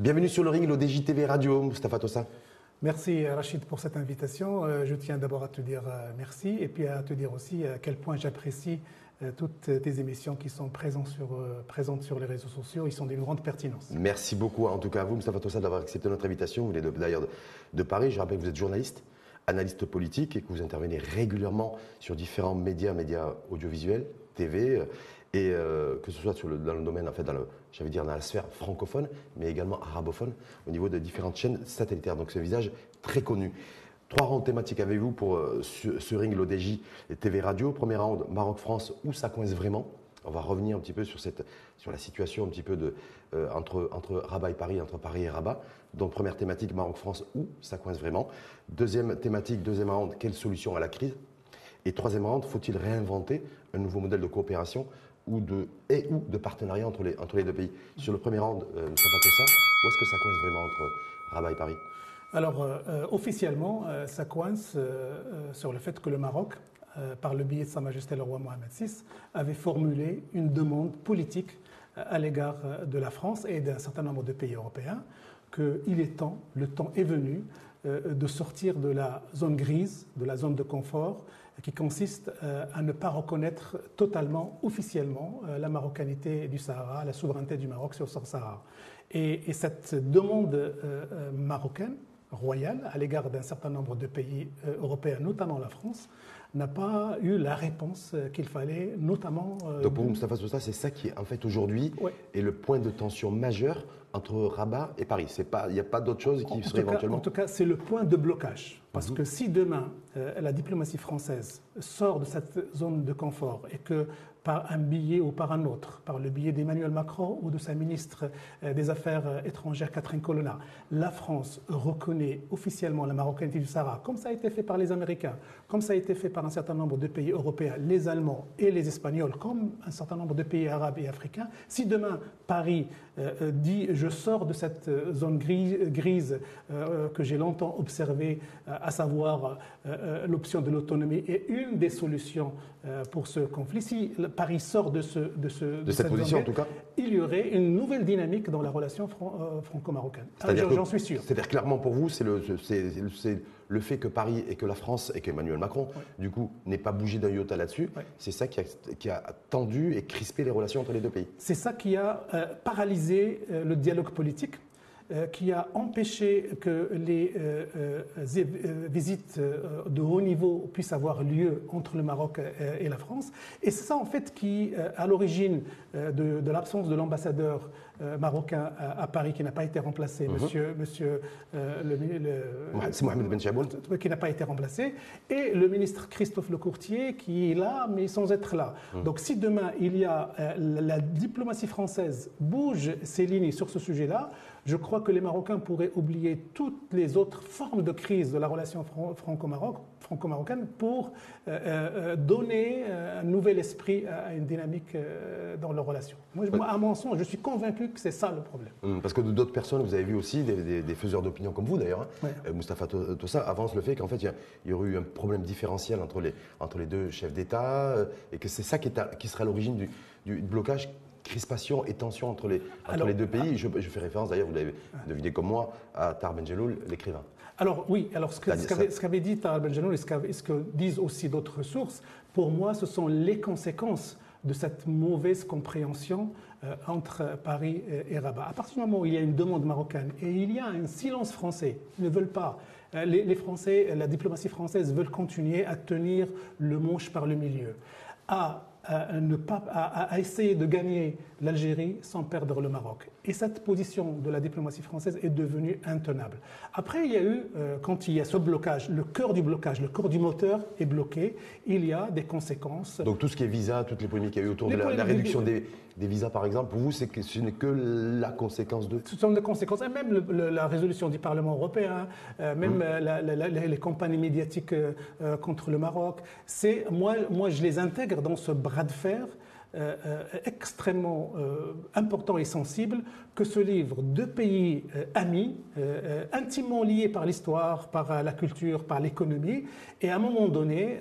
Bienvenue sur le ring, l'ODJ TV Radio, Mustafa Tossa. Merci Rachid pour cette invitation. Euh, je tiens d'abord à te dire euh, merci et puis à te dire aussi à quel point j'apprécie euh, toutes tes émissions qui sont présentes sur, présentes sur les réseaux sociaux. Ils sont d'une grande pertinence. Merci beaucoup en tout cas à vous, Mustafa Tossa, d'avoir accepté notre invitation. Vous venez d'ailleurs de, de, Paris. Je rappelle que vous êtes journaliste, analyste politique et que vous intervenez régulièrement sur différents médias, médias audiovisuels, TV et euh, que ce soit dans le domaine, en fait, dans j'allais dire dans la sphère francophone, mais également arabophone, au niveau de différentes chaînes satellitaires. Donc, c'est un visage très connu. Trois rounds thématiques avec vous pour euh, ce, ring, l'ODJ et TV Radio? Premier round, Maroc-France, où ça coince vraiment? On va revenir un petit peu sur, cette, sur la situation un petit peu de, euh, entre, entre Rabat et Paris, entre Paris et Rabat. Donc, première thématique, Maroc-France, où ça coince vraiment? Deuxième thématique, deuxième round, quelle solution à la crise? Et troisième round, faut-il réinventer un nouveau modèle de coopération ou de, et ou de partenariat entre les, entre les deux pays. Sur le premier round, euh, ça où est-ce que ça coince vraiment entre Rabat et Paris? Alors, euh, euh, officiellement, ça coince sur le fait que le Maroc, par le biais de Sa Majesté le roi Mohamed VI, avait formulé une demande politique à l'égard de la France et d'un certain nombre de pays européens qu'il est temps, le temps est venu, de sortir de la zone grise, de la zone de confort, qui consiste euh, à ne pas reconnaître totalement, officiellement, euh, la marocanité du Sahara, la souveraineté du Maroc sur le Sahara. Et, cette demande euh, marocaine, royale, à l'égard d'un certain nombre de pays européens, notamment la France, n'a pas eu la réponse qu'il fallait, notamment. Donc pour vous, Mustafa Sousa, c'est ça qui, est en fait, aujourd'hui, est le point de tension majeur entre Rabat et Paris. Il n'y a pas d'autre chose qui serait éventuellement. en tout cas, c'est le point de blocage. Parce mhm. que si demain, la diplomatie française sort de cette zone de confort et que par un billet ou par un autre, par le billet d'Emmanuel Macron ou de sa ministre euh, des Affaires euh, étrangères Catherine Colonna, la France reconnaît officiellement la marocanité du Sahara, comme ça a été fait par les Américains, comme ça a été fait par un certain nombre de pays européens, les Allemands et les Espagnols, comme un certain nombre de pays arabes et africains. Si demain Paris euh, dit je sors de cette zone grise, que j'ai longtemps observée, à savoir l'option de l'autonomie, est une des solutions pour ce conflit, si Paris sort de, ce, de, ce, de, cette, position, en tout cas Il y aurait une nouvelle dynamique dans la relation euh, franco-marocaine. J'en suis sûr. C'est-à-dire clairement pour vous, c'est le, le, fait que Paris et que la France et qu'Emmanuel Macron, du coup, n'ait pas bougé d'un iota là-dessus. C'est ça qui a, qui a, tendu et crispé les relations entre les deux pays. C'est ça qui a euh, paralysé euh, le dialogue politique euh, qui a empêché que les euh, euh, visites de haut niveau puissent avoir lieu entre le Maroc et la France. Et c'est ça, en fait, qui, à l'origine de, l'absence de l'ambassadeur marocain à, Paris qui n'a pas été remplacé, mhm. monsieur, monsieur le, Mohamed Ben qui n'a pas été remplacé, et le ministre Christophe Lecourtier qui est là, mais sans être là. Mhm. Donc si demain il y a la diplomatie française bouge ses lignes sur ce sujet-là, je crois que les Marocains pourraient oublier toutes les autres formes de crise de la relation franco-marocaine pour euh, euh, donner euh, un nouvel esprit à une dynamique dans leurs relations. Moi, à mon sens, je suis convaincu que c'est ça le problème. Hum, parce que d'autres personnes, vous avez vu aussi, des, faiseurs d'opinion comme vous d'ailleurs, hein, Moustapha Tossa avance le fait qu'en fait, il y, aurait eu un problème différentiel entre les, entre les deux chefs d'État et que c'est ça qui, est qui serait à l'origine du, du blocage crispation et tension entre les, entre les deux pays. Je, je fais référence d'ailleurs, vous l'avez deviné comme moi, à Tar Benjeloul, l'écrivain. Alors oui, alors ce qu'avait dit Tar Benjeloul et ce, ce que disent aussi d'autres sources, pour moi, ce sont les conséquences de cette mauvaise compréhension euh, entre Paris et, Rabat. À partir du moment où il y a une demande marocaine et il y a un silence français, ils ne veulent pas. Euh, les, les Français, la diplomatie française veulent continuer à tenir le manche par le milieu. À à, ne pas, à, essayer de gagner l'Algérie sans perdre le Maroc. Et cette position de la diplomatie française est devenue intenable. Après, il y a eu, euh, quand il y a ce blocage, le cœur du blocage, le cœur du moteur est bloqué, il y a des conséquences. Donc tout ce qui est visa, toutes les polémiques qu'il y a eu autour de la, réduction des, des, visas, par exemple, pour vous, c'est que ce n'est que la conséquence de... Ce sont des conséquences, et même la résolution du Parlement européen, euh, même mmh. euh, les campagnes médiatiques contre le Maroc, c'est moi, moi, je les intègre dans ce bras de fer extrêmement euh, important et sensible que ce livre deux pays amis, intimement liés par l'histoire, par la culture, par l'économie. Et à un moment donné,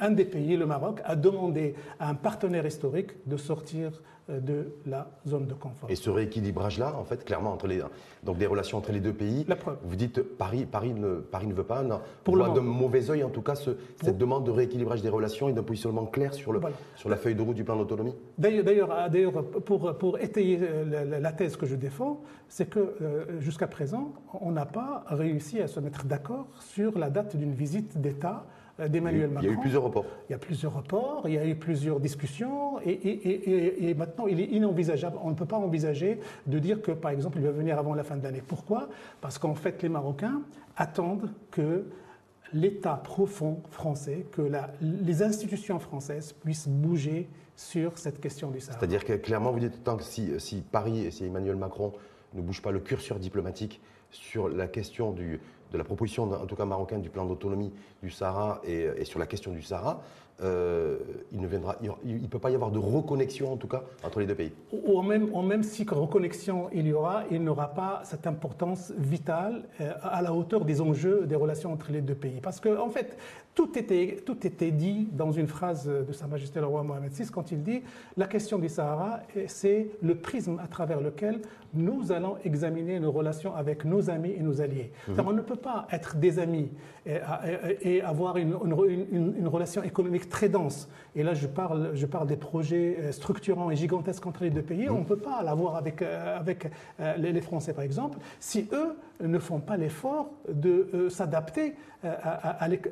un des pays, le Maroc, a demandé à un partenaire historique de sortir de la zone de confort. Et ce rééquilibrage-là, en fait, clairement, entre les, donc des relations entre les deux pays, La preuve. vous dites Paris, Paris, ne, Paris ne veut pas, non, Pour voit moment. mauvais oeil, en tout cas, ce- cette demande de rééquilibrage des relations et d'un positionnement clair sur, le, Voilà. sur la feuille de route du plan d'autonomie D'ailleurs, d'ailleurs, d'ailleurs, pour, pour étayer euh, la, thèse que je défends, c'est que euh, jusqu'à présent, on n'a pas réussi à se mettre d'accord sur la date d'une visite d'État euh, d'Emmanuel eu, il Macron. y a eu plusieurs reports. Il y a plusieurs reports, il y a eu plusieurs discussions, et, et- et- et- et maintenant il est inenvisageable. On ne peut pas envisager de dire que, par exemple, il va venir avant la fin de l'année. Pourquoi? Parce qu'en fait, les Marocains attendent que l'État profond français, que la- les institutions françaises puissent bouger sur cette question du Sahara. C'est-à-dire que clairement, vous dites tant que si, si Paris et si Emmanuel Macron ne bougent pas le curseur diplomatique sur la question du, de la proposition, en tout cas marocaine, du plan d'autonomie du Sahara et, et sur la question du Sahara, euh, il ne viendra, il ne peut pas y avoir de reconnexion en tout cas entre les deux pays. Ou même, ou même si reconnexion il y aura, il n'aura pas cette importance vitale euh, à la hauteur des enjeux des relations entre les deux pays. Parce qu'en en fait, tout était, tout était dit dans une phrase de Sa Majesté le roi Mohamed VI quand il dit la question du Sahara, eh, c'est le prisme à travers lequel nous allons examiner nos relations avec nos amis et nos alliés. C'est-à-dire, On ne peut pas être des amis et, et- et avoir une, une- une- une relation économique très dense. Et là, je parle, je parle des projets euh, structurants et gigantesques entre les deux pays. On ne peut pas l'avoir avec, euh, avec euh, les Français, par exemple, si eux ne font pas l'effort de s'adapter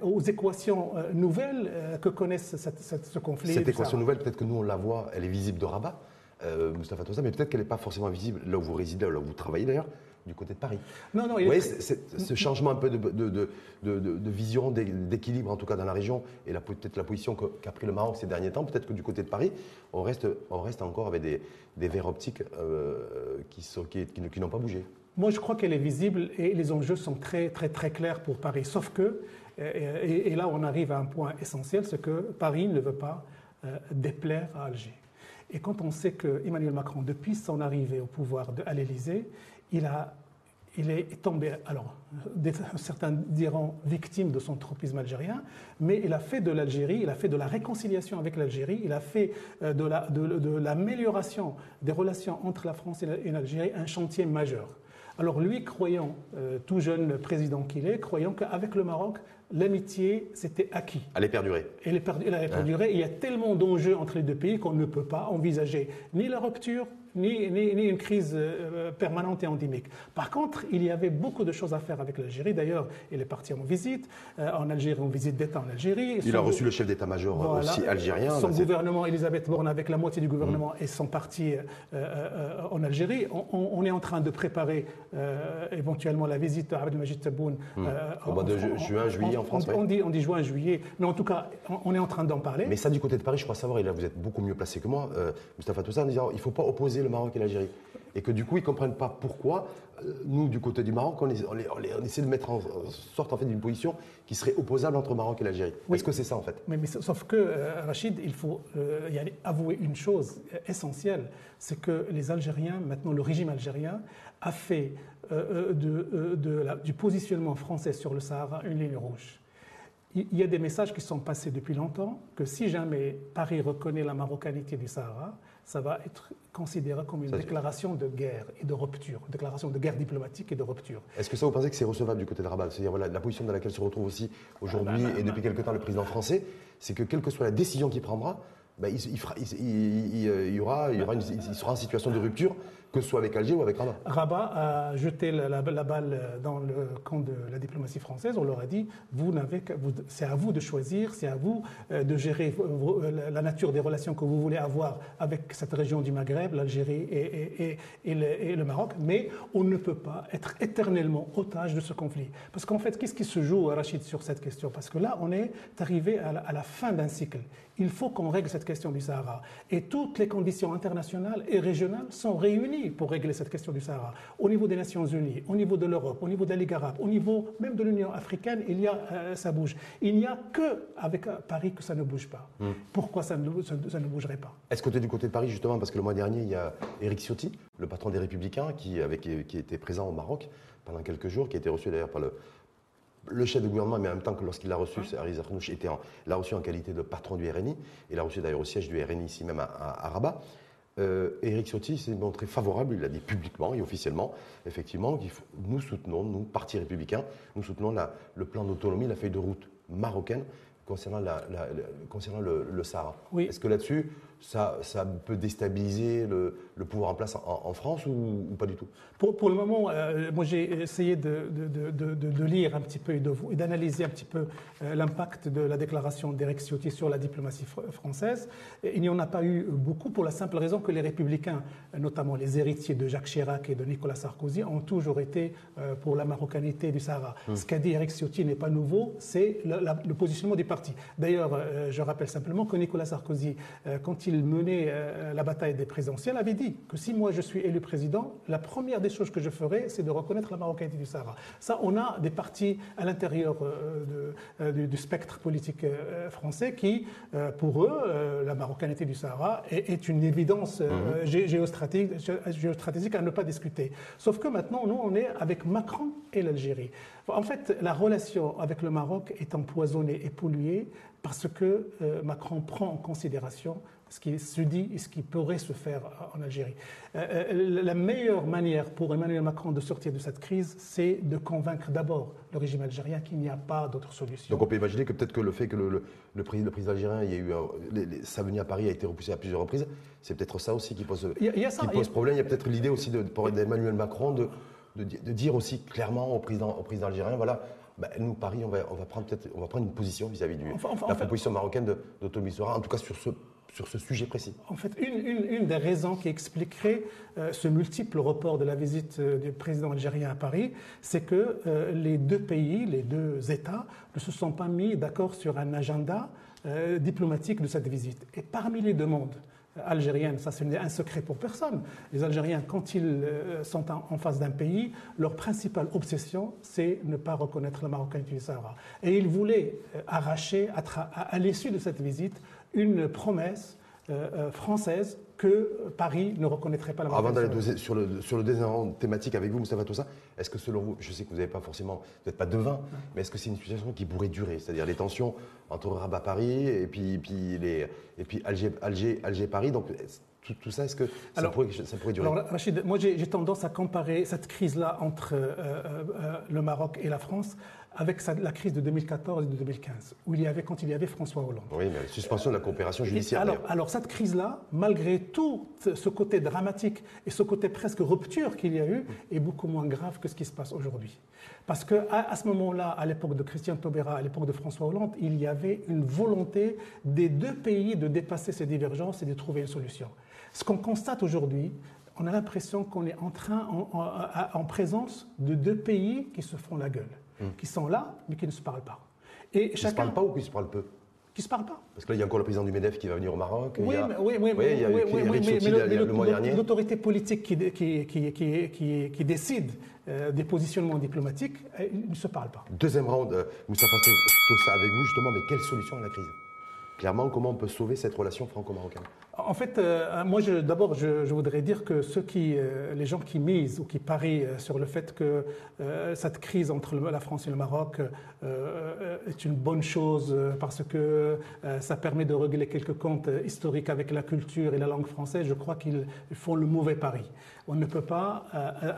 aux équations nouvelles que connaissent cette- cette- ce conflit. Cette équation nouvelle, peut-être que nous on la voit, elle est visible de Rabat, euh, Moustapha Tossa, mais peut-être qu'elle n'est pas forcément visible là où vous résidez, là où vous travaillez d'ailleurs, du côté de Paris. Non, non, Vous voyez, ce changement un peu de, de- de- de- de- de vision, d'é- d'équilibre en tout cas dans la région, et peut-être la position qu'a pris le Maroc ces derniers temps, peut-être que du côté de Paris, on reste, on reste encore avec des, des verres optiques euh, qui, sont- qui- qui ne- qui n'ont pas bougé. Moi, je crois qu'elle est visible et les enjeux sont très, très, très clairs pour Paris. Sauf que, et, et là, on arrive à un point essentiel, c'est que Paris ne veut pas euh, déplaire à Alger. Et quand on sait que Emmanuel Macron, depuis son arrivée au pouvoir de, à l'Élysée, il a il est tombé, alors certains diront victime de son tropisme algérien, mais il a fait de l'Algérie, il a fait de la réconciliation avec l'Algérie, il a fait euh, de la- de- de l'amélioration des relations entre la France et la- et l'Algérie un chantier majeur. Alors lui, croyant, euh, tout jeune président qu'il est, croyant qu'avec le Maroc, l'amitié, c'était acquis. Elle, est perdu- elle a perduré. Il y a tellement d'enjeux entre les deux pays qu'on ne peut pas envisager ni la rupture, ni, ni- ni une crise euh, permanente et endémique. Par contre, il y avait beaucoup de choses à faire avec l'Algérie. D'ailleurs, il est parti en visite euh, en Algérie, en visite d'État en Algérie. Il a reçu le chef d'état-major voilà. aussi algérien. Son gouvernement, Elisabeth Borne, avec la moitié du gouvernement, et sont partis euh, euh, en Algérie. On, on- on est en train de préparer euh, éventuellement la visite à Abdelmajid Tebboune. euh, Au mois de en- ju- en- juin, juillet en France, On, dit, on dit juin, juillet. Mais en tout cas, on, on est en train d'en parler. Mais ça, du côté de Paris, je crois savoir, et là vous êtes beaucoup mieux placé que moi, euh, Moustapha Toussaint, en disant il ne faut pas opposer le Maroc et l'Algérie. Et que du coup, ils ne comprennent pas pourquoi, euh, nous, du côté du Maroc, on, essaie de mettre en, sorte en fait, d'une position qui serait opposable entre Maroc et l'Algérie. Oui. Est-ce que c'est ça en fait? Mais, mais sauf que, euh, Rachid, il faut euh, y aller avouer une chose essentielle, c'est que les Algériens, maintenant le régime algérien, a fait euh, de, de la- du positionnement français sur le Sahara une ligne rouge. Il il y a des messages qui sont passés depuis longtemps que si jamais Paris reconnaît la marocanité du Sahara, ça va être considéré comme une Ça, déclaration de guerre et de rupture, une déclaration de guerre diplomatique et de rupture. Est-ce que ça, vous pensez que c'est recevable du côté de Rabat? C'est-à-dire voilà, la position dans laquelle se retrouve aussi aujourd'hui et depuis quelque temps le président français, c'est que quelle que soit la décision qu'il prendra, il, il fera- il- il- il- il y aura, il, y aura une- il sera en situation de rupture, que ce soit avec Alger ou avec Rabat. Rabat a jeté la, balle dans le camp de la diplomatie française. On leur a dit vous n'avez c'est à vous de choisir, c'est à vous euh, de gérer vos- vos- la nature des relations que vous voulez avoir avec cette région du Maghreb, l'Algérie et, le, Maroc. Mais on ne peut pas être éternellement otage de ce conflit. Parce qu'en fait, qu'est-ce qui se joue, Rachid, sur cette question? Parce que là, on est arrivé à la fin d'un cycle. Il faut qu'on règle cette question du Sahara. Et toutes les conditions internationales et régionales sont réunies pour régler cette question du Sahara. Au niveau des Nations Unies, au niveau de l'Europe, au niveau de la Ligue arabe, au niveau même de l'Union africaine, il y a, euh, ça bouge. Il n'y a que avec euh, Paris que ça ne bouge pas. Pourquoi ça ne, ça, ça ne bougerait pas? Est-ce que tu es du côté de Paris justement Parce que le mois dernier, il y a Éric Ciotti, le patron des Républicains, qui, avec, qui était présent au Maroc pendant quelques jours, qui a été reçu d'ailleurs par le, le chef de gouvernement, mais en même temps que lorsqu'il l'a reçu, Ariz Arnouch était en- l'a reçu en qualité de patron du RNI, et l'a reçu d'ailleurs au siège du RNI ici même à, à- à Rabat. euh, Éric Ciotti s'est montré favorable, il l'a dit publiquement et officiellement, effectivement, nous soutenons, nous, Parti républicain, nous soutenons le plan d'autonomie, la feuille de route marocaine concernant, concernant le, Sahara. Est-ce que là-dessus, ça, ça, peut déstabiliser le, pouvoir en place en, France ou, pas du tout? Pour, pour, le moment, euh, moi j'ai essayé de, de, de, lire un petit peu et d'analyser un petit peu euh, l'impact de la déclaration d'Eric Ciotti sur la diplomatie française. il n'y en a pas eu beaucoup pour la simple raison que les républicains, notamment les héritiers de Jacques Chirac et de Nicolas Sarkozy, ont toujours été euh, pour la marocanité du Sahara. Hum. Ce qu'a dit Eric Ciotti n'est pas nouveau, c'est le positionnement du parti. D'ailleurs, je rappelle simplement que Nicolas Sarkozy, quand il il menait euh, la bataille des présidentielles, avait dit que si moi je suis élu président, la première des choses que je ferai, c'est de reconnaître la marocanité du Sahara. Ça, on a des partis à l'intérieur euh, euh, du, spectre politique français qui, pour eux, la marocanité du Sahara est, une évidence mhm. géostratégique, à ne pas discuter. Sauf que maintenant, nous, on est avec Macron et l'Algérie. En fait, la relation avec le Maroc est empoisonnée et polluée parce que Macron prend en considération ce qui se dit et ce qui pourrait se faire en Algérie. Euh, euh, la meilleure manière pour Emmanuel Macron de sortir de cette crise, c'est de convaincre d'abord le régime algérien qu'il n'y a pas d'autre solution. Donc on peut imaginer que peut-être que le fait que le, le, président, algérien, il y a eu sa venue à Paris a été repoussé à plusieurs reprises, c'est peut-être ça aussi qui pose, pose problème. Il y a peut-être l'idée aussi d'Emmanuel Macron de, de, dire aussi clairement au président, au président algérien, voilà, ben, nous, Paris, on va, on va prendre peut-être, on va prendre une position vis-à-vis de la proposition marocaine d'autonomie en tout cas sur ce sur ce sujet précis En fait, une, des raisons qui expliquerait euh, ce multiple report de la visite euh, du président algérien à Paris, c'est que euh, les deux pays, les deux États, ne se sont pas mis d'accord sur un agenda diplomatique de cette visite. Et parmi les demandes algériennes, ça c'est un secret pour personne, les Algériens, quand ils sont en, face d'un pays, leur principale obsession, c'est ne pas reconnaître la marocanité du Sahara. Et ils voulaient arracher, à l'issue de cette visite, une promesse euh, euh, française que Paris ne reconnaîtrait pas la Avant d'aller sur le, sur le deuxième thématique avec vous, Moustapha Tossa, est-ce que selon vous, je sais que vous n'avez pas forcément, vous n'êtes pas devin, mais est-ce que c'est une situation qui pourrait durer? C'est-à-dire les tensions entre Rabat-Paris et puis, puis, les, et puis Alger, Alger, donc, tout, ça, est-ce que ça, pourrait, ça, pourrait, durer? alors, Rachid, moi j'ai tendance à comparer cette crise-là entre euh, le Maroc et la France avec la crise de 2014 et de 2015, où il y avait, quand il y avait François Hollande. Oui, mais la suspension de la coopération judiciaire. Alors, alors, cette crise-là, malgré tout ce côté dramatique et ce côté presque rupture qu'il y a eu, est beaucoup moins grave que ce qui se passe aujourd'hui. Parce qu'à à ce moment-là, à l'époque de Christian Taubira, à l'époque de François Hollande, il y avait une volonté des deux pays de dépasser ces divergences et de trouver une solution. Ce qu'on constate aujourd'hui, on a l'impression qu'on est en train, en, en présence de deux pays qui se font la gueule qui sont là, mais qui ne se parlent pas. Et qui ne se parlent pas ou qui se parlent peu qui se parlent pas. Parce que là, il y a encore le président du MEDEF qui va venir au Maroc. Oui, mais, oui, oui, oui, il y a, oui, oui, mais, le, mois dernier. L'autorité politique qui, qui, qui, qui, décide euh, des positionnements diplomatiques, euh, ils ne se parlent pas. Deuxième round, euh, Moustapha ça avec vous, justement, mais quelle solution à la crise? Clairement, comment on peut sauver cette relation franco-marocaine en fait, euh, moi, d'abord, je, voudrais dire que ceux qui, euh, les gens qui misent ou qui parient euh, sur le fait que cette crise entre la France et le Maroc est une bonne chose parce que ça permet de régler quelques comptes historiques avec la culture et la langue française, je crois qu'ils font le mauvais pari. On ne peut pas.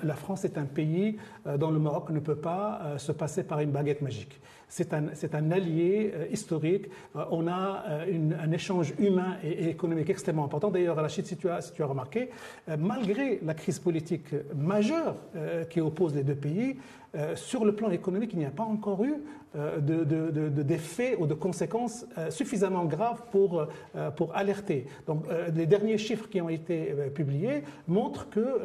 la France est un pays dont le Maroc ne peut pas se passer par une baguette magique. C'est un, un, allié historique. on a un échange humain et, économique extrêmement important. D'ailleurs, Rachid, si tu as, si tu as remarqué, euh, malgré la crise politique majeure euh, qui oppose les deux pays, euh, sur le plan économique, il n'y a pas encore eu d'effets de, ou de conséquences suffisamment graves pour, pour alerter. Donc, les derniers chiffres qui ont été publiés montrent que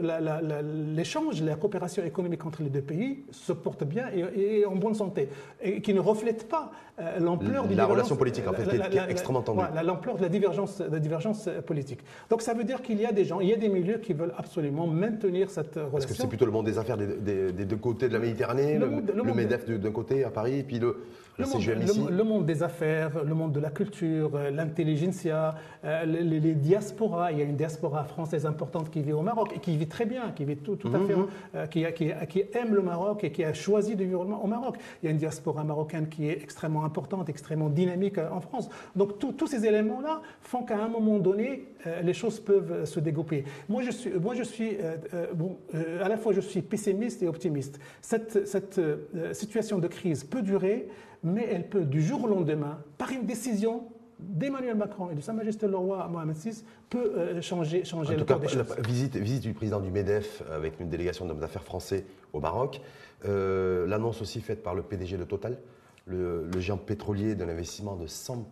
l'échange, la, coopération économique entre les deux pays se porte bien et, est en bonne santé, et qui ne reflète pas l'ampleur de la relation politique, en fait, qui est, extrêmement tendue. L'ampleur de la divergence, de la divergence politique. Donc ça veut dire qu'il y a des gens, il y a des milieux qui veulent absolument maintenir cette relation. Parce que c'est plutôt le monde des affaires des, deux côtés de la Méditerranée, le, MEDEF d'un côté à Paris, puis le, le, monde, des affaires, le monde de la culture, euh, l'intelligentsia, euh, les, diasporas. Il y a une diaspora française importante qui vit au Maroc et qui vit très bien, qui vit tout, à fait, mhm. euh, qui, qui, aime le Maroc et qui a choisi de vivre au Maroc. Il y a une diaspora marocaine qui est extrêmement importante, extrêmement dynamique en France. Donc tous ces éléments-là font qu'à un moment donné, les choses peuvent se dégoupiller. Moi, je suis, moi, je suis bon, à la fois je suis pessimiste et optimiste. Cette, cette situation de crise peut durer mais elle peut, du jour au lendemain, par une décision d'Emmanuel Macron et de Sa Majesté le roi Mohamed VI, peut euh, changer, changer en le tout cas, La visite, visite du président du MEDEF avec une délégation d'hommes d'affaires français au Maroc, euh, l'annonce aussi faite par le PDG de Total, le, le géant pétrolier d'un investissement de 100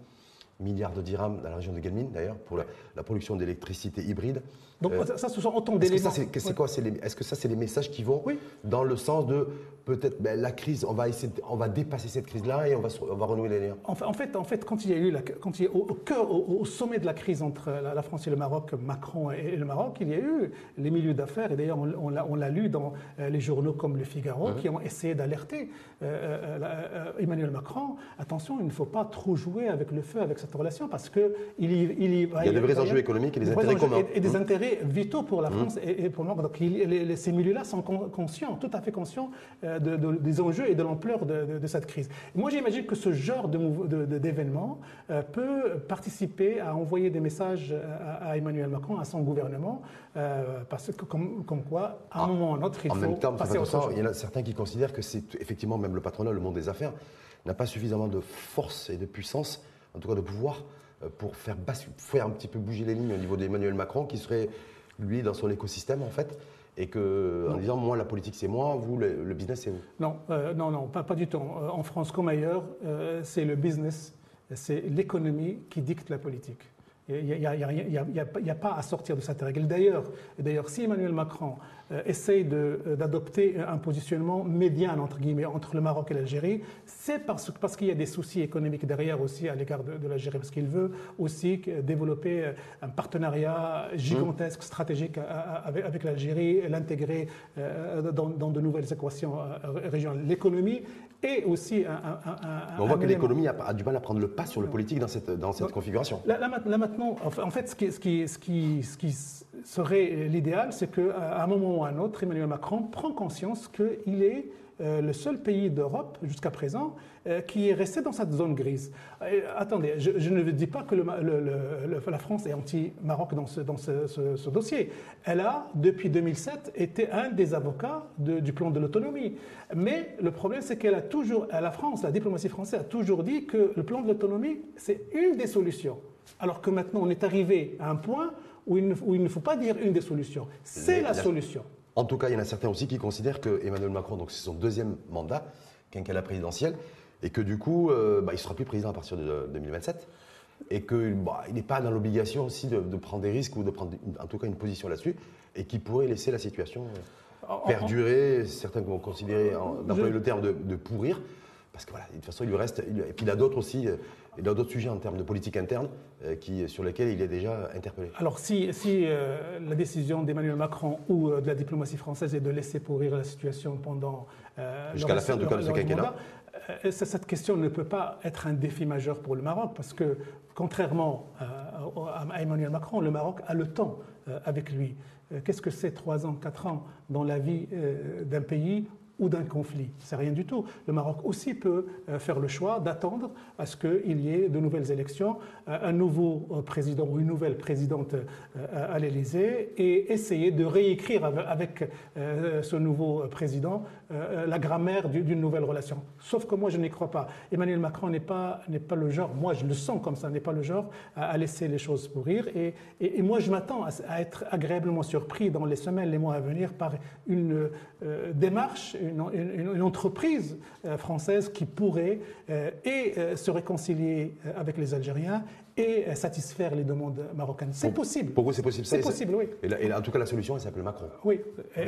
milliards de dirhams dans la région de Guelmine, d'ailleurs, pour la, production d'électricité hybride. Donc euh, ça, ce sont autant d'éléments. Est-ce que ça, c'est les messages qui vont dans le sens de peut-être ben, la crise, on va essayer, on va dépasser cette crise-là et on va, on va renouer les liens. En fait, en fait, quand il y a eu, la, quand il y a, au, cœur, au, sommet de la crise entre la, France et le Maroc, Macron et, le Maroc, il y a eu les milieux d'affaires et d'ailleurs on, on l'a lu dans euh, les journaux comme Le Figaro qui ont essayé d'alerter euh, Emmanuel Macron. Attention, il ne faut pas trop jouer avec le feu, avec cette relation parce que il y, il y, a des vrais enjeux économiques et des, intérêts communs et, des mmh. intérêts vitaux pour la mmh. France et, pour le. Donc ces milieux-là sont conscients, tout à fait conscients euh, des enjeux et de l'ampleur de, cette crise. moi, j'imagine que ce genre d'événement euh, peut participer à envoyer des messages à, Emmanuel Macron, à son gouvernement, euh, parce que comme, quoi, à un ah, moment ou à un autre, il en faut même temps, passer Il y en a certains qui considèrent que c'est effectivement même le patronat, le monde des affaires, n'a pas suffisamment de force et de puissance, en tout cas de pouvoir, pour faire, faire un petit peu bouger les lignes au niveau d'Emmanuel Macron, qui serait, lui, dans son écosystème, en fait, et que en disant moi la politique c'est moi, vous le, business c'est vous. Non, euh, non, non, pas, pas du tout. Euh, en France comme ailleurs, euh, c'est le business, c'est l'économie qui dicte la politique. Il n'y a, pas à sortir de cette règle. D'ailleurs, d'ailleurs si Emmanuel Macron euh, essaye euh, d'adopter un positionnement médian entre guillemets entre le Maroc et l'Algérie, c'est parce, parce qu'il y a des soucis économiques derrière aussi à l'égard de, l'Algérie, parce qu'il veut aussi développer euh, un partenariat gigantesque, mmh. stratégique avec, avec l'Algérie, l'intégrer dans, dans, de nouvelles équations régionales. L'économie et aussi un. on voit que l'économie a, du mal à prendre le pas sur le politique dans cette, dans cette configuration. Là, en fait, ce qui, serait l'idéal, c'est qu'à un moment ou à un autre, Emmanuel Macron prend conscience qu'il est euh, le seul pays d'Europe jusqu'à présent euh, qui est resté dans cette zone grise. attendez, je, ne dis pas que la France est anti-Maroc dans ce, dossier. Elle a, depuis 2007, été un des avocats du plan de l'autonomie. Mais le problème, c'est qu'elle a toujours, la France, la diplomatie française a toujours dit que le plan de l'autonomie, c'est une des solutions. Alors que maintenant, on est arrivé à un point où il ne, faut pas dire une des solutions. C'est la solution. En tout cas, il y en a certains aussi qui considèrent que Emmanuel Macron, donc c'est son deuxième mandat, quinquennat présidentiel, et que du coup, euh, bah, il ne sera plus président à partir de 2027, et qu'il bah, n'est pas dans l'obligation aussi de, prendre des risques ou de prendre en tout cas une position là-dessus, et qui pourrait laisser la situation euh, perdurer, certains vont considérer, d'employer le terme de, pourrir, parce que voilà, de toute façon, il lui reste, et puis il a d'autres aussi, euh, il a d'autres sujets en termes de politique interne qui, sur lesquels il est déjà interpellé. Alors, si, si la décision d'Emmanuel Macron ou de la diplomatie française est de laisser pourrir la situation pendant. Jusqu'à la fin de, de ce quinquennat euh, cette question ne peut pas être un défi majeur pour le Maroc parce que, contrairement à Emmanuel Macron, le Maroc a le temps euh, avec lui. Euh, qu'est-ce que c'est trois ans, quatre ans dans la vie d'un pays ou d'un conflit. C'est rien du tout. Le Maroc aussi peut euh, faire le choix d'attendre à ce qu'il y ait de nouvelles élections, euh, un nouveau euh, président ou une nouvelle présidente à l'Élysée et essayer de réécrire avec ce nouveau président la grammaire d'une nouvelle relation. Sauf que moi, je n'y crois pas. Emmanuel Macron n'est pas, pas le genre, moi je le sens comme ça, n'est pas le genre à, laisser les choses pourrir. Et, et, moi, je m'attends à, être agréablement surpris dans les semaines, les mois à venir par une démarche, une, entreprise euh, française qui pourrait euh, et euh, se réconcilier avec les Algériens et satisfaire les demandes marocaines. C'est possible. Pour vous, c'est possible. C'est possible, oui. Et, en tout cas, la solution, elle s'appelle Macron. Oui.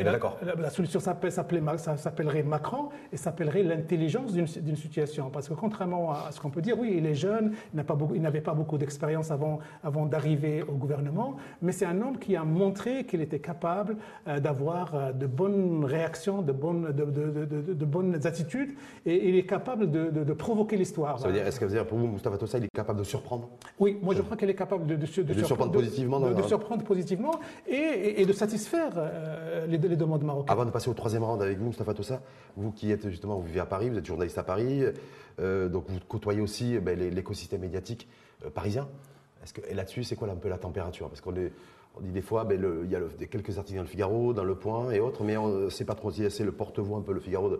d'accord. La, solution s'appellerait Macron et s'appellerait l'intelligence d'une situation. Parce que contrairement à ce qu'on peut dire, oui, il est jeune, il n'avait pas beaucoup d'expérience avant, avant d'arriver au gouvernement, mais c'est un homme qui a montré qu'il était capable d'avoir de bonnes réactions, de bonnes, de de, bonnes attitudes et il est capable de, provoquer l'histoire. Ça veut dire, est-ce que pour vous, Mustafa Tossa, il est capable de surprendre? Oui, moi je crois qu'il est capable de, surprendre, positivement, de, surprendre positivement et, de satisfaire euh, les, les, demandes marocaines. Avant de passer au troisième round avec vous, Mustafa Tossa, vous qui êtes justement, vous vivez à Paris, vous êtes journaliste à Paris, euh, donc vous côtoyez aussi ben, l'écosystème médiatique euh, parisien. Est-ce que, et là-dessus, c'est quoi un peu la température? Parce qu'on est, on dit des fois, ben, il y a quelques articles dans le Figaro, dans Le Point et autres, mais on ne sait pas trop si c'est le porte-voix un peu le Figaro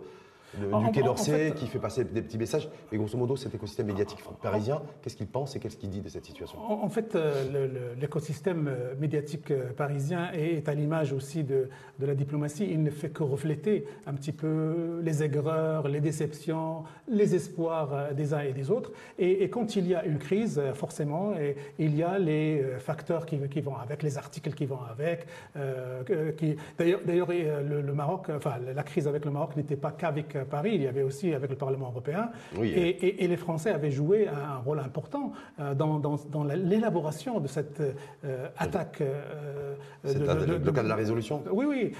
de, du Quai d'Orsay qui fait passer des petits messages. Mais grosso modo, cet écosystème médiatique parisien, qu'est-ce qu'il pense et qu'est-ce qu'il dit de cette situation? En, fait, euh, l'écosystème euh, médiatique euh, parisien est à l'image aussi de, de, la diplomatie. Il ne fait que refléter un petit peu les aigreurs, les déceptions, les espoirs des uns et des autres. Et, quand il y a une crise, forcément, et, il y a les facteurs qui, qui, vont avec, les articles qui vont avec. D'ailleurs, le, le, Maroc, enfin, la crise avec le Maroc n'était pas qu'avec Paris, il y avait aussi avec le Parlement européen. et, les Français avaient joué un rôle important euh, dans, l'élaboration de cette euh, attaque. Euh, le cas de la résolution? Oui, oui.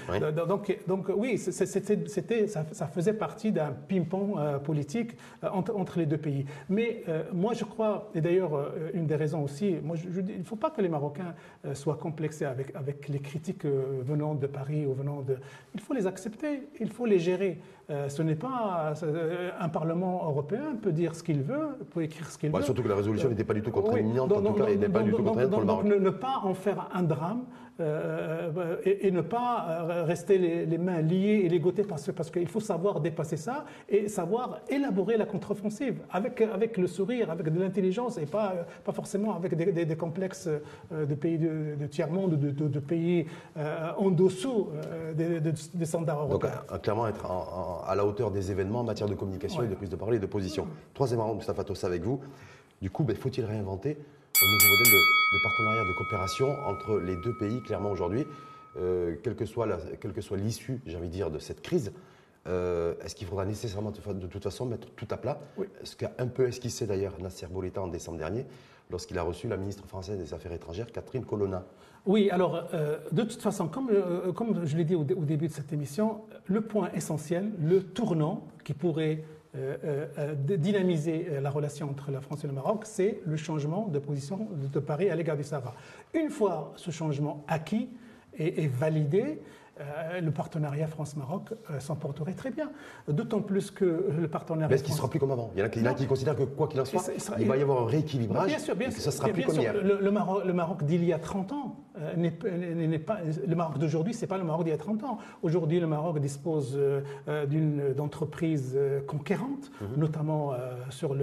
Donc, donc, oui, c'était, ça, faisait partie d'un ping-pong politique entre, les deux pays. Mais moi, je crois, et d'ailleurs, une des raisons aussi, moi, je, il ne faut pas que les Marocains soient complexés avec, avec les critiques venant de Paris ou venant de. Il faut les accepter, il faut les gérer. Euh, ce n'est pas euh, un Parlement européen peut dire ce qu'il veut, peut écrire ce qu'il veut. Surtout que la résolution n'était pas du tout contraignante, en tout cas, et n'est pas du tout contraignante pour le Maroc. Donc ne pas en faire un drame, euh, euh, et, ne pas euh, rester les, mains liées et parce, parce qu'il faut savoir dépasser ça et savoir élaborer la contre-offensive avec, avec le sourire, avec de l'intelligence et pas, pas forcément avec des, complexes de pays de, tiers-monde, de, de, pays en dessous des, standards européens. Donc, clairement, être à la hauteur des événements en matière de communication et de prise de parole et de position. Troisième round, Mustafa Tossa avec vous. Du coup, ben, faut-il réinventer un nouveau modèle de, partenariat, de coopération entre les deux pays, clairement aujourd'hui, euh, quelle que soit l'issue, j'ai envie de dire, de cette crise. Euh, est-ce qu'il faudra nécessairement, de, toute façon, mettre tout à plat? Ce qu'a un peu esquissé d'ailleurs Nasser Bouleta en décembre dernier, lorsqu'il a reçu la ministre française des Affaires étrangères, Catherine Colonna. Oui, alors, euh, de toute façon, comme, comme je l'ai dit au, début de cette émission, le point essentiel, le tournant qui pourrait dynamiser euh, la relation entre la France et le Maroc, c'est le changement de position de Paris à l'égard du Sahara. Une fois ce changement acquis et validé, euh, le partenariat France-Maroc euh, s'emporterait très bien. D'autant plus que le partenariat. Mais est-ce qu'il ne sera plus comme avant? Il y en a, qui, considèrent que quoi qu'il en soit, il va y avoir un rééquilibrage. Bien sûr, bien sûr. ça sera plus comme hier. Le, Maroc, le Maroc d'il y a 30 ans euh, n'est pas. Le Maroc d'aujourd'hui, ce n'est pas le Maroc d'il y a 30 ans. Aujourd'hui, le Maroc dispose d'une d'entreprises conquérantes, mhm. notamment sur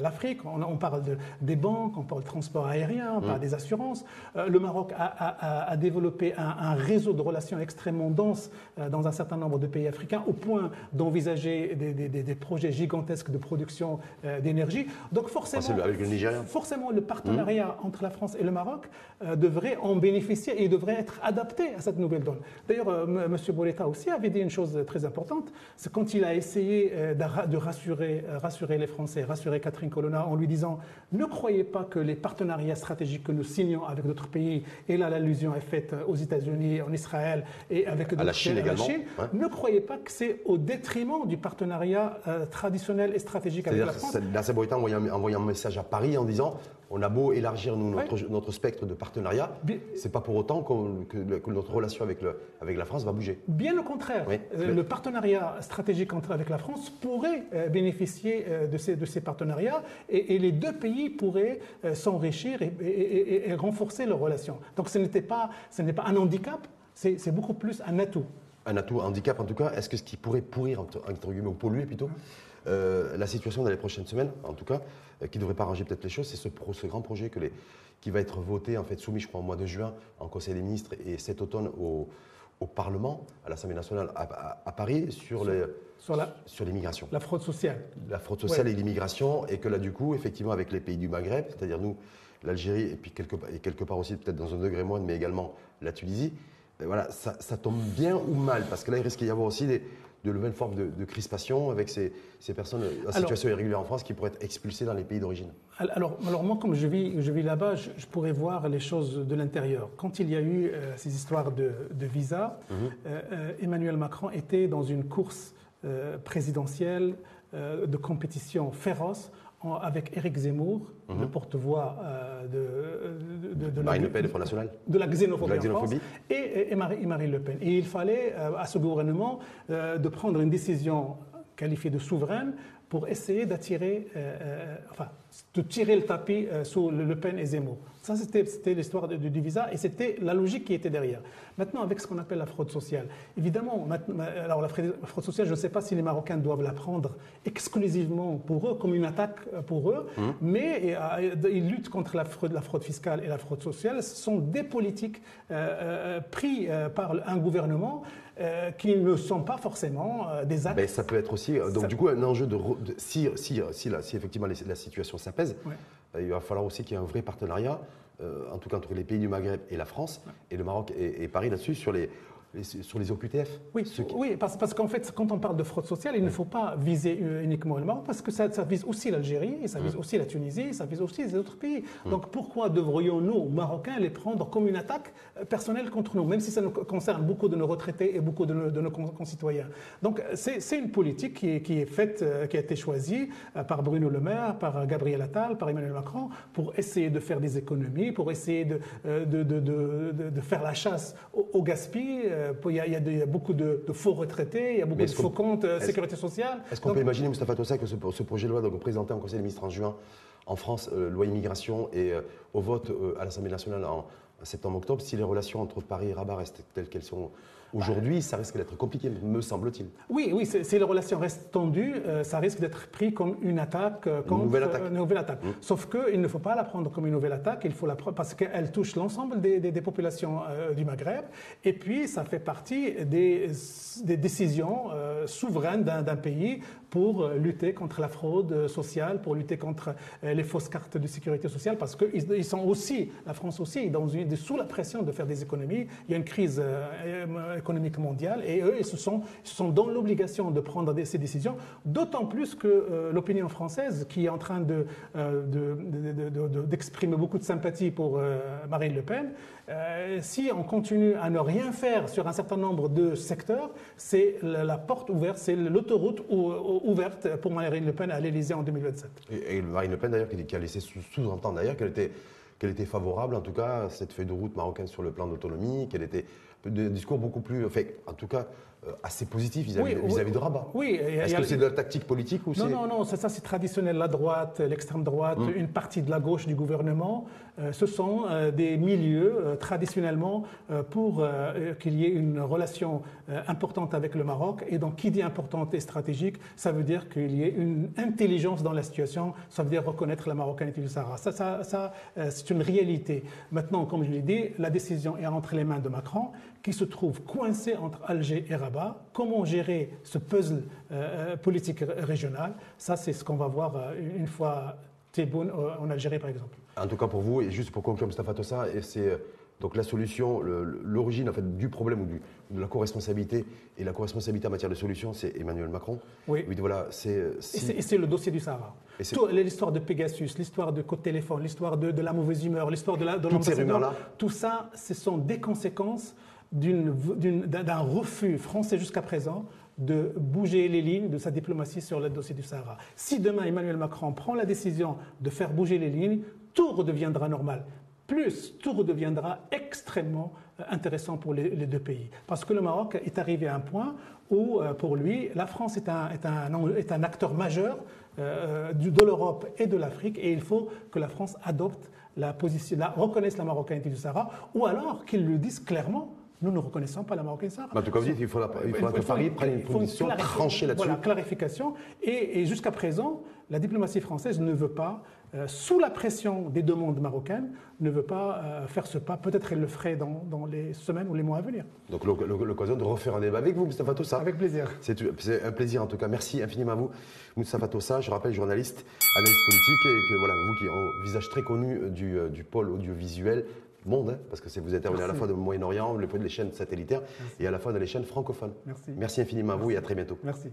l'Afrique. On, parle de, des banques, on parle de transport aérien, on parle mhm. des assurances. le Maroc a, développé un, un réseau de relations extrêmement dense euh, dans un certain nombre de pays africains, au point d'envisager des, projets gigantesques de production euh, d'énergie. Donc forcément, le forcément, le partenariat mmh. entre la France et le Maroc euh, devrait en bénéficier et devrait être adapté à cette nouvelle donne. D'ailleurs, M. Boleta aussi avait dit une chose très importante, c'est quand il a essayé de rassurer, rassurer les Français, rassurer Catherine Colonna en lui disant ne croyez pas que les partenariats stratégiques que nous signons avec d'autres pays, et là l'allusion est faite aux États-Unis, en Israël et avec à la Chine également. Ne croyez pas que c'est au détriment du partenariat euh, traditionnel et stratégique avec la France. Nasser Bourita a envoyé un message à Paris en disant on a beau élargir nous, notre, spectre de partenariat, c'est pas pour autant que, notre relation avec, le, avec la France va bouger. Bien au contraire, euh, le partenariat stratégique entre, avec la France pourrait euh, bénéficier de, ces, de ces partenariats et, les deux pays pourraient s'enrichir et, et, renforcer leurs relations. Donc ce n'était pas, ce n'est pas un handicap, c'est beaucoup plus un atout. Un atout, un handicap en tout cas. Est-ce que ce qui pourrait pourrir, entre, guillemets, ou polluer plutôt, euh, la situation dans les prochaines semaines, en tout cas, euh, qui ne devrait pas arranger peut-être les choses, c'est ce, ce, grand projet que les, qui va être voté, en fait, soumis, je crois, au mois de juin, en Conseil des ministres et cet automne au, au Parlement, à l'Assemblée nationale à, Paris, sur, les, sur, la, sur l'immigration. La fraude sociale. La fraude sociale et l'immigration, et que là, du coup, effectivement, avec les pays du Maghreb, c'est-à-dire nous, l'Algérie, et puis quelque, et quelque part aussi, peut-être dans un degré moindre, mais également la Tunisie, voilà, ça, tombe bien ou mal, parce que là, il risque d'y avoir aussi des, de nouvelles formes de, crispation avec ces, personnes en situation irrégulière en France qui pourraient être expulsées dans les pays d'origine alors, alors, moi, comme je vis, je vis là-bas, je, pourrais voir les choses de l'intérieur. Quand il y a eu euh, ces histoires de, visa, mhm. euh, euh, Emmanuel Macron était dans une course présidentielle de compétition féroce avec Éric Zemmour, le mhm. porte-voix de, de, de, Marine Le Pen, Front National De la xénophobie, et, Marine Le Pen. Et il fallait à ce gouvernement de prendre une décision qualifiée de souveraine pour essayer d'attirer, enfin, de tirer le tapis sous Le Pen et Zemmour. Ça, c'était l'histoire du visa et c'était la logique qui était derrière. Maintenant, avec ce qu'on appelle la fraude sociale, évidemment, alors la fraude sociale, je ne sais pas si les Marocains doivent la prendre exclusivement pour eux, comme une attaque pour eux, mmh. mais euh, ils luttent contre la fraude, la fraude fiscale et la fraude sociale. Ce sont des politiques euh, euh, pris par un gouvernement qui ne sont pas forcément des actes. Mais ça peut être aussi, donc du coup, un enjeu de, si, si, si, si, effectivement la situation s'apaise, il va falloir aussi qu'il y ait un vrai partenariat euh, en tout cas entre les pays du Maghreb et la France, et le Maroc et, Paris là-dessus, sur les, sur les OQTF Oui, oui parce, parce qu'en fait, quand on parle de fraude sociale, il ne faut pas viser uniquement le Maroc, parce que ça, vise aussi l'Algérie, et ça vise aussi la Tunisie, ça vise aussi les autres pays. Donc pourquoi devrions-nous, Marocains, les prendre comme une attaque euh, personnelle contre nous, même si ça nous concerne beaucoup de nos retraités et beaucoup de nos, concitoyens? Donc c'est une politique qui est, qui est, faite, euh, qui a été choisie euh, par Bruno Le Maire, par Gabriel Attal, par Emmanuel Macron, pour essayer de faire des économies, pour essayer de, de, de, de faire la chasse au, au gaspillage euh, il y, a, beaucoup de, faux retraités, il y a beaucoup de faux comptes euh, sécurité sociale. Est-ce qu'on peut imaginer, Moustapha Tossa, que ce, projet de loi donc, présenté en Conseil des ministres en juin en France, euh, loi immigration, et au vote à l'Assemblée nationale en septembre-octobre, si les relations entre Paris et Rabat restent telles qu'elles sont Aujourd'hui, ça risque d'être compliqué, me semble-t-il. Oui, oui, si les relations restent tendues, euh, ça risque d'être pris comme une attaque euh, contre une nouvelle attaque. Une nouvelle attaque. Mmh. Sauf qu'il ne faut pas la prendre comme une nouvelle attaque, il faut la prendre parce qu'elle touche l'ensemble des, populations euh, du Maghreb, et puis ça fait partie des, des décisions souveraines d'un pays pour lutter contre la fraude sociale, pour lutter contre les fausses cartes de sécurité sociale, parce qu'ils sont aussi, la France aussi, dans une, sous la pression de faire des économies. Il y a une crise économique mondiale et eux, ils sont, sont dans l'obligation de prendre ces décisions, d'autant plus que euh, l'opinion française, qui est en train d'exprimer de, de, beaucoup de sympathie pour euh, Marine Le Pen, euh, si on continue à ne rien faire sur un certain nombre de secteurs, c'est la, porte ouverte, c'est l'autoroute ouverte pour Marine Le Pen à l'Élysée en 2027. Et, Marine Le Pen, d'ailleurs, qui, a laissé sous-entendre d'ailleurs qu'elle était qu'elle était favorable, en tout cas, à cette feuille de route marocaine sur le plan d'autonomie, qu'elle était de discours beaucoup plus, enfin, en tout cas, euh, assez positif vis-à-vis de Rabat. Oui. Est-ce que c'est de la tactique politique ou Non, non, non, ça, ça c'est traditionnel. La droite, l'extrême droite, hum. une partie de la gauche du gouvernement, euh, ce sont euh, des milieux traditionnellement pour qu'il y ait une relation importante avec le Maroc. Et donc, qui dit importante et stratégique, ça veut dire qu'il y ait une intelligence dans la situation, ça veut dire reconnaître la marocanité du Sahara. Ça, ça, ça c'est une réalité. Maintenant, comme je l'ai dit, la décision est entre les mains de Macron, qui se trouve coincé entre Alger et Rabat comment gérer ce puzzle euh, euh, politique régional, ça c'est ce qu'on va voir euh, une fois Tebboune en Algérie par exemple. En tout cas pour vous, et juste pour conclure Mustafa Tossa, c'est donc la solution, l'origine en fait, du problème ou de la co-responsabilité et la co-responsabilité en matière de solution, c'est Emmanuel Macron. Oui. oui voilà, c'est. Et c'est le dossier du Sahara. L'histoire de Pegasus, l'histoire de Côte Téléphone, l'histoire de, la mauvaise humeur, l'histoire de l'ambassadeur. Tout ça, ce sont des conséquences d'un refus français jusqu'à présent de bouger les lignes de sa diplomatie sur le dossier du Sahara. Si demain Emmanuel Macron prend la décision de faire bouger les lignes, tout redeviendra normal. Plus, tout redeviendra extrêmement euh, intéressant pour les, deux pays. Parce que le Maroc est arrivé à un point où, euh, pour lui, la France est un, est un, est un acteur majeur euh, de l'Europe et de l'Afrique, et il faut que la France adopte la position, la, reconnaisse la marocanité du Sahara, ou alors qu'il le dise clairement nous ne reconnaissons pas la Marocaine Sahara. En tout cas, il faut, il faut que Paris prenne une position tranchée là-dessus. Voilà, clarification. Et, jusqu'à présent, la diplomatie française ne veut pas, euh, sous la pression des demandes marocaines, ne veut pas euh, faire ce pas. Peut-être elle le ferait dans, les semaines ou les mois à venir. Donc l'occasion de refaire un débat avec vous, Moustapha Tossa. Avec plaisir. C'est un plaisir en tout cas. Merci infiniment à vous, Moustapha Tossa. Je rappelle, journaliste, analyste politique, et que voilà, vous qui avez un visage très connu du, euh, du pôle audiovisuel, monde, hein, parce que vous intervenez à la fois dans le Moyen-Orient, les chaînes satellitaires, et à la fois dans les chaînes francophones. Merci. Merci infiniment à vous et à très bientôt. Merci.